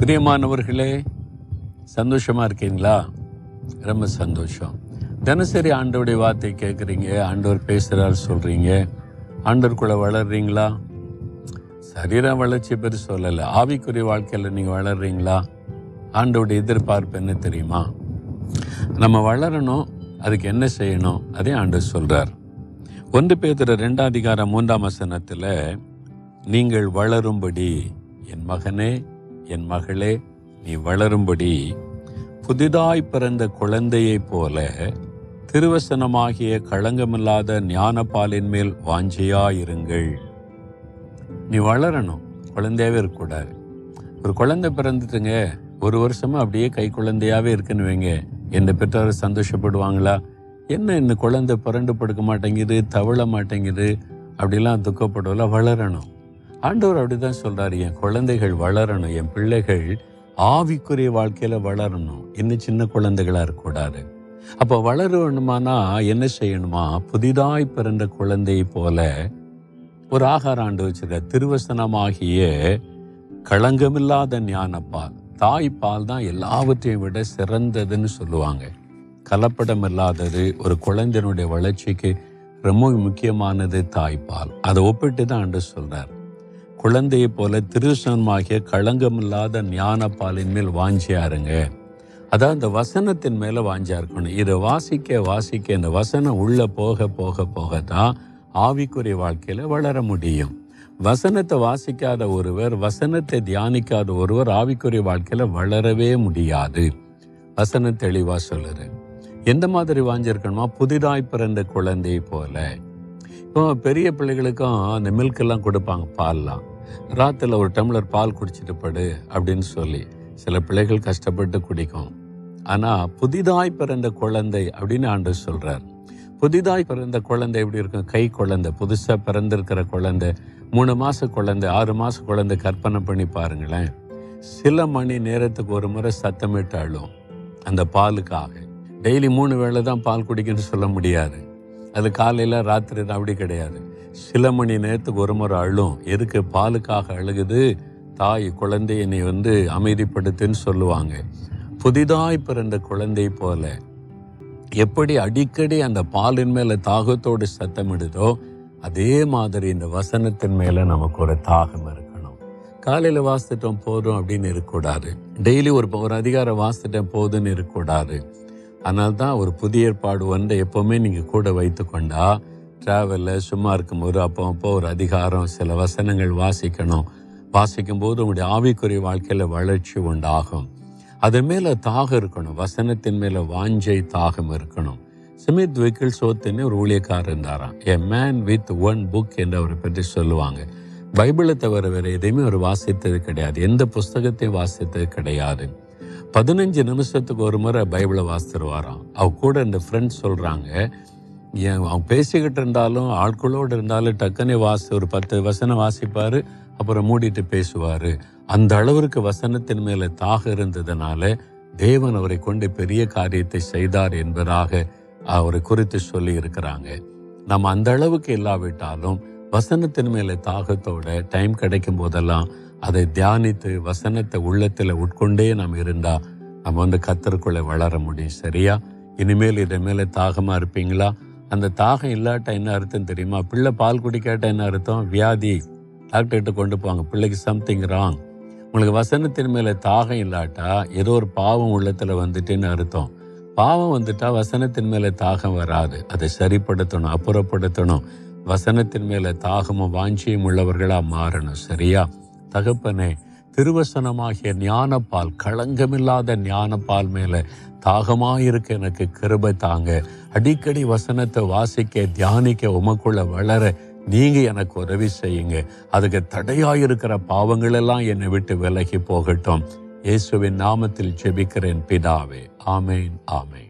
பிரியமானவர்களே சந்தோஷமாக இருக்கீங்களா? ரொம்ப சந்தோஷம். தினசரி ஆண்டோடைய வார்த்தை கேட்குறீங்க ஆண்டவர் பேசுகிறார் சொல்கிறீங்க ஆண்டவர்குள்ளே வளர்றீங்களா? சரீர வளர்ச்சி பெரு சொல்லலை. ஆவிக்குரிய வாழ்க்கையில் நீங்கள் வளர்றீங்களா? ஆண்டோடைய எதிர்பார்ப்பு என்ன தெரியுமா? நம்ம வளரணும் அதுக்கு என்ன செய்யணும்? அதே ஆண்டவர் சொல்கிறார் ஒன்று பேதுரு ரெண்டாம் அதிகாரம் மூன்றாம் வசனத்தில் நீங்கள் வளரும்படி என் மகனே என் மகளே நீ வளரும்படி புதிதாய் பிறந்த குழந்தையைப் போல திருவசனமாகிய களங்கமில்லாத ஞானப்பாலின் மேல் வாஞ்சியாயிருங்கள். நீ வளரணும் குழந்தையாவே இருக்கக்கூடாது ஒரு குழந்தை பிறந்துட்டுங்க ஒரு வருஷமா அப்படியே கை குழந்தையாவே இருக்குன்னு வைங்க. எந்த பெற்றோர் சந்தோஷப்படுவாங்களா? என்ன இந்த குழந்தை பிறண்டு படுக்க மாட்டேங்குது தவழ மாட்டேங்குது அப்படிலாம் துக்கப்படல வளரணும். ஆண்டவர் அப்படிதான் சொல்றாரு என் குழந்தைகள் வளரணும் என் பிள்ளைகள் ஆவிக்குரிய வாழ்க்கையில வளரணும். இன்னும் சின்ன குழந்தைகளா இருக்கக்கூடாது. அப்போ வளரணுமானா என்ன செய்யணுமா? புதிதாய் பிறந்த குழந்தையை போல ஒரு ஆகார ஆண்டு வச்சிருக்க திருவசனமாகிய களங்கமில்லாத ஞானப்பால். தாய்ப்பால் தான் எல்லாவற்றையும் விட சிறந்ததுன்னு சொல்லுவாங்க. கலப்படம் இல்லாதது ஒரு குழந்தையினுடைய வளர்ச்சிக்கு ரொம்ப முக்கியமானது தாய்ப்பால். அதை ஒப்பிட்டு தான் ஆண்டு சொல்றார். குழந்தையை போல திருசனமாகிய களங்கமில்லாத ஞானப்பாலின் மேல் வாஞ்சியாருங்க. அதான் இந்த வசனத்தின் மேலே வாஞ்சியா இருக்கணும் இதை வாசிக்க வாசிக்க இந்த வசனம் உள்ளே போக போக போக தான் ஆவிக்குரிய வாழ்க்கையில் வளர முடியும். வசனத்தை வாசிக்காத ஒருவர் வசனத்தை தியானிக்காத ஒருவர் ஆவிக்குரிய வாழ்க்கையில் வளரவே முடியாது. வசனம் தெளிவாக சொல்லுறேன் எந்த மாதிரி வாஞ்சிருக்கணுமா? புதிதாய் பிறந்த குழந்தை போல. இப்போ பெரிய பிள்ளைகளுக்கும் அந்த மில்க் எல்லாம் கொடுப்பாங்க பால்லாம். ராத்தில் ஒரு டம்ளர் பால் குடிச்சிட்டு படு அப்படின்னு சொல்லி சில பிள்ளைகள் கஷ்டப்பட்டு குடிக்கும். ஆனால் புதிதாய் பிறந்த குழந்தை அப்படின்னு ஆண்டு சொல்கிறார் புதிதாய் பிறந்த குழந்தை எப்படி இருக்கும்? கை குழந்தை புதுசாக பிறந்திருக்கிற குழந்தை மூணு மாத குழந்தை ஆறு மாத குழந்தை கற்பனை பண்ணி பாருங்களேன். சில மணி நேரத்துக்கு ஒரு முறை சத்தமிட்டு அழும் அந்த பாலுக்காக. டெய்லி மூணு வேளை தான் பால் குடிக்கணும்னு சொல்ல முடியாது. அது காலையில் ராத்திரி அப்படி கிடையாது. சில மணி நேரத்துக்கு ஒரு முறை அழும். எதுக்கு? பாலுக்காக அழுகுது. தாய் குழந்தையை நீ வந்து அமைதிப்படுத்துன்னு சொல்லுவாங்க. புதிதாய் பிறந்த குழந்தை போல எப்படி அடிக்கடி அந்த பாலின் மேல தாகத்தோடு சத்தமிடுதோ அதே மாதிரி இந்த வசனத்தின் மேல நமக்கு ஒரு தாகம் இருக்கணும். காலையில வாசித்துட்டோம் போதும் அப்படின்னு இருக்கக்கூடாது. டெய்லி ஒரு ஒரு அதிகாரம் வாசித்துட்டேன் போதும்னு இருக்கக்கூடாது. அதனால தான் ஒரு புதிய ஏற்பாடு வந்து எப்போவுமே நீங்கள் கூட வைத்து கொண்டா ட்ராவலில் சும்மா இருக்கும்போது அப்போ அப்போ ஒரு அதிகாரம் சில வசனங்கள் வாசிக்கணும். வாசிக்கும் போது உங்களுடைய ஆவிக்குரிய வாழ்க்கையில் வளர்ச்சி உண்டாகும். அது மேலே தாகம் இருக்கணும். வசனத்தின் மேலே வாஞ்சை தாகம் இருக்கணும். சுமித் விக்கில் சோத்துன்னு ஒரு ஊழியக்காரர் இருந்தாராம். A man with one book என்று அவரை பற்றி சொல்லுவாங்க. பைபிளை தவிர வேறு எதையுமே அவர் வாசித்தது கிடையாது. எந்த புஸ்தகத்தையும் வாசித்தது கிடையாது. பதினஞ்சு நிமிஷத்துக்கு ஒரு முறை பைபிளை வாசித்துருவாராம் அவ கூட இந்த ஃப்ரெண்ட்ஸ் சொல்கிறாங்க ஏன் அவன் பேசிக்கிட்டு இருந்தாலும் ஆட்களோடு இருந்தாலும் டக்குனே வாசி ஒரு பத்து வசனம் வாசிப்பார் அப்புறம் மூடிட்டு பேசுவார். அந்த அளவிற்கு வசனத்தின் மேலே தாக இருந்ததுனால தேவன் அவரை கொண்டு பெரிய காரியத்தை செய்தார் என்பதாக அவரை குறித்து சொல்லி இருக்கிறாங்க. நம்ம அந்த அளவுக்கு இல்லாவிட்டாலும் வசனத்தின் மேலே தாகத்தோட டைம் கிடைக்கும் போதெல்லாம் அதை தியானித்து வசனத்தை உள்ளத்தில் உட்கொண்டே நாம் இருந்தால் நம்ம வந்து கத்தருக்குள்ளே வளர முடியும். சரியா? இனிமேல் இதை மேலே தாகமாக இருப்பீங்களா? அந்த தாகம் இல்லாட்டா என்ன அர்த்தம் தெரியுமா? பிள்ளை பால் குடிக்காட்டா என்ன அர்த்தம்? வியாதி. டாக்டர்கிட்ட கொண்டு போவாங்க பிள்ளைக்கு சம்திங் ராங் உங்களுக்கு வசனத்தின் மேலே தாகம் இல்லாட்டா ஏதோ ஒரு பாவம் உள்ளத்தில் வந்துட்டுன்னு அர்த்தம். பாவம் வந்துட்டா வசனத்தின் மேலே தாகம் வராது. அதை சரிப்படுத்தணும் அப்புறப்படுத்தணும். வசனத்தின் மேலே தாகமும் வாஞ்சியும் உள்ளவர்களாக மாறணும். சரியா? தகப்பனே திருவசனமாகிய ஞானப்பால் களங்கமில்லாத ஞானப்பால் மேலே தாகமாயிருக்க. எனக்கு கிருபை தாங்க. அடிக்கடி வசனத்தை வாசிக்க தியானிக்க உமக்குள்ள வளர நீங்கள் எனக்கு உதவி செய்யுங்க. அதுக்கு தடையாயிருக்கிற பாவங்களெல்லாம் என்னை விட்டு விலகி போகட்டும். இயேசுவின் நாமத்தில் ஜெபிக்கிறேன் பிதாவே. ஆமேன் ஆமேன்.